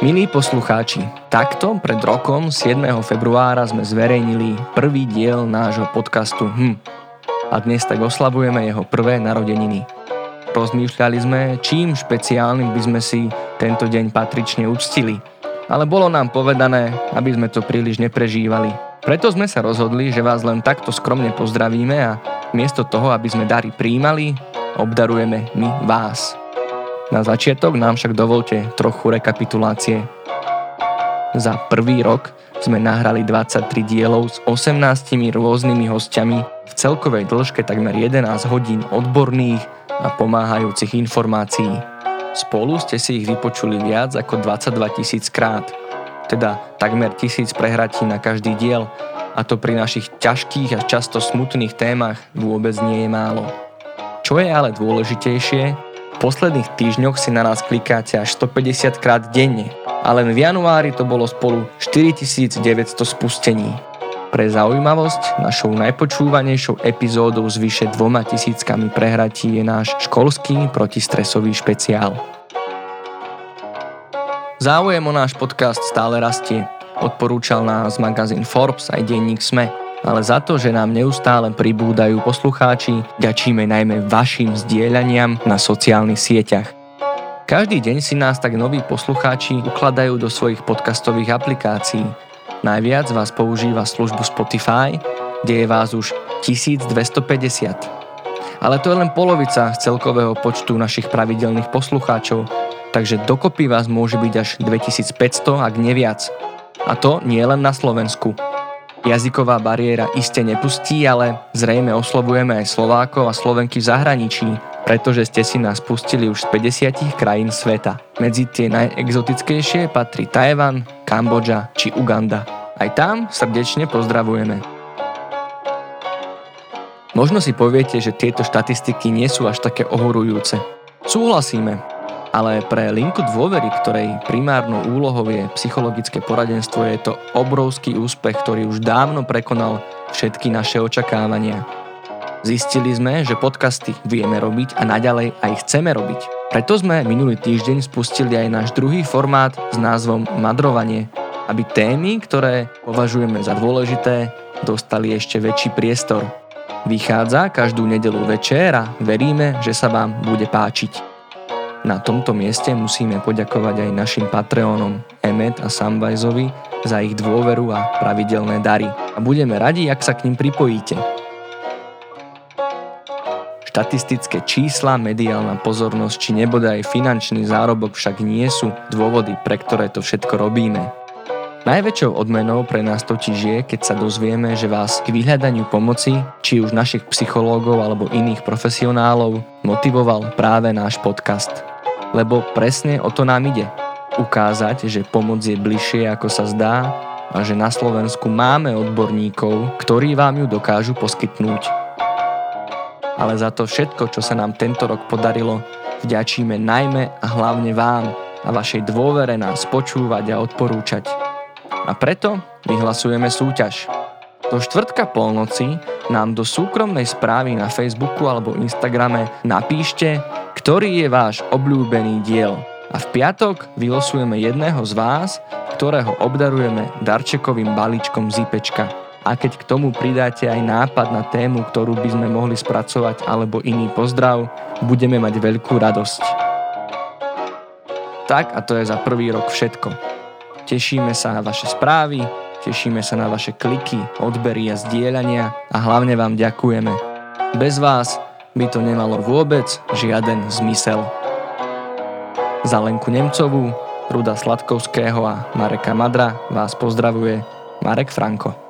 Milí poslucháči, takto pred rokom 7. februára sme zverejnili prvý diel nášho podcastu Hm. A dnes tak oslavujeme jeho prvé narodeniny. Rozmýšľali sme, čím špeciálnym by sme si tento deň patrične uctili. Ale bolo nám povedané, aby sme to príliš neprežívali. Preto sme sa rozhodli, že vás len takto skromne pozdravíme a miesto toho, aby sme dary príjmali, obdarujeme my vás. Na začiatok nám však dovolte trochu rekapitulácie. Za prvý rok sme nahrali 23 dielov s 18 rôznymi hostiami v celkovej dĺžke takmer 11 hodín odborných a pomáhajúcich informácií. Spolu ste si ich vypočuli viac ako 22 tisíc krát, teda takmer tisíc prehratí na každý diel a to pri našich ťažkých a často smutných témach vôbec nie je málo. Čo je ale dôležitejšie, posledných týždňoch si na nás klikáte až 150 krát denne a len v januári to bolo spolu 4900 spustení. Pre zaujímavosť, našou najpočúvanejšou epizódou s vyše dvoma tisíckami prehratí je náš školský protistresový špeciál. Záujem o náš podcast stále rastie. Odporúčal nás magazín Forbes aj denník SME ale za to, že nám neustále pribúdajú poslucháči, ďačíme najmä vašim zdieľaniam na sociálnych sieťach. Každý deň si nás tak noví poslucháči ukladajú do svojich podcastových aplikácií. Najviac vás používa službu Spotify, kde je vás už 1250. Ale to je len polovica z celkového počtu našich pravidelných poslucháčov, takže dokopy vás môže byť až 2500, ak neviac. A to nie len na Slovensku. Jazyková bariéra iste nepustí, ale zrejme oslovujeme aj Slovákov a Slovenky v zahraničí, pretože ste si nás pustili už z 50 krajín sveta. Medzi tie najexotickejšie patrí Tajvan, Kambodža či Uganda. Aj tam srdečne pozdravujeme. Možno si poviete, že tieto štatistiky nie sú až také ohorujúce. Súhlasíme, ale pre linku dôvery, ktorej primárnou úlohou je psychologické poradenstvo, je to obrovský úspech, ktorý už dávno prekonal všetky naše očakávania. Zistili sme, že podcasty vieme robiť a naďalej aj chceme robiť. Preto sme minulý týždeň spustili aj náš druhý formát s názvom Madrovanie, aby témy, ktoré považujeme za dôležité, dostali ešte väčší priestor. Vychádza každú nedelu večer a veríme, že sa vám bude páčiť. Na tomto mieste musíme poďakovať aj našim Patreonom Emmet a Samwajzovi za ich dôveru a pravidelné dary. A budeme radi, ak sa k ním pripojíte. Štatistické čísla, mediálna pozornosť či nebodaj finančný zárobok však nie sú dôvody, pre ktoré to všetko robíme. Najväčšou odmenou pre nás totiž je, keď sa dozvieme, že vás k vyhľadaniu pomoci, či už našich psychológov alebo iných profesionálov, motivoval práve náš podcast lebo presne o to nám ide. Ukázať, že pomoc je bližšie ako sa zdá a že na Slovensku máme odborníkov, ktorí vám ju dokážu poskytnúť. Ale za to všetko, čo sa nám tento rok podarilo, vďačíme najmä a hlavne vám a vašej dôvere nás počúvať a odporúčať. A preto vyhlasujeme súťaž. Do štvrtka polnoci nám do súkromnej správy na Facebooku alebo Instagrame napíšte, ktorý je váš obľúbený diel. A v piatok vylosujeme jedného z vás, ktorého obdarujeme darčekovým balíčkom zipečka. A keď k tomu pridáte aj nápad na tému, ktorú by sme mohli spracovať alebo iný pozdrav, budeme mať veľkú radosť. Tak a to je za prvý rok všetko. Tešíme sa na vaše správy, tešíme sa na vaše kliky, odbery a zdieľania a hlavne vám ďakujeme. Bez vás by to nemalo vôbec žiaden zmysel. Za Lenku Nemcovú, Ruda Sladkovského a Mareka Madra vás pozdravuje Marek Franko.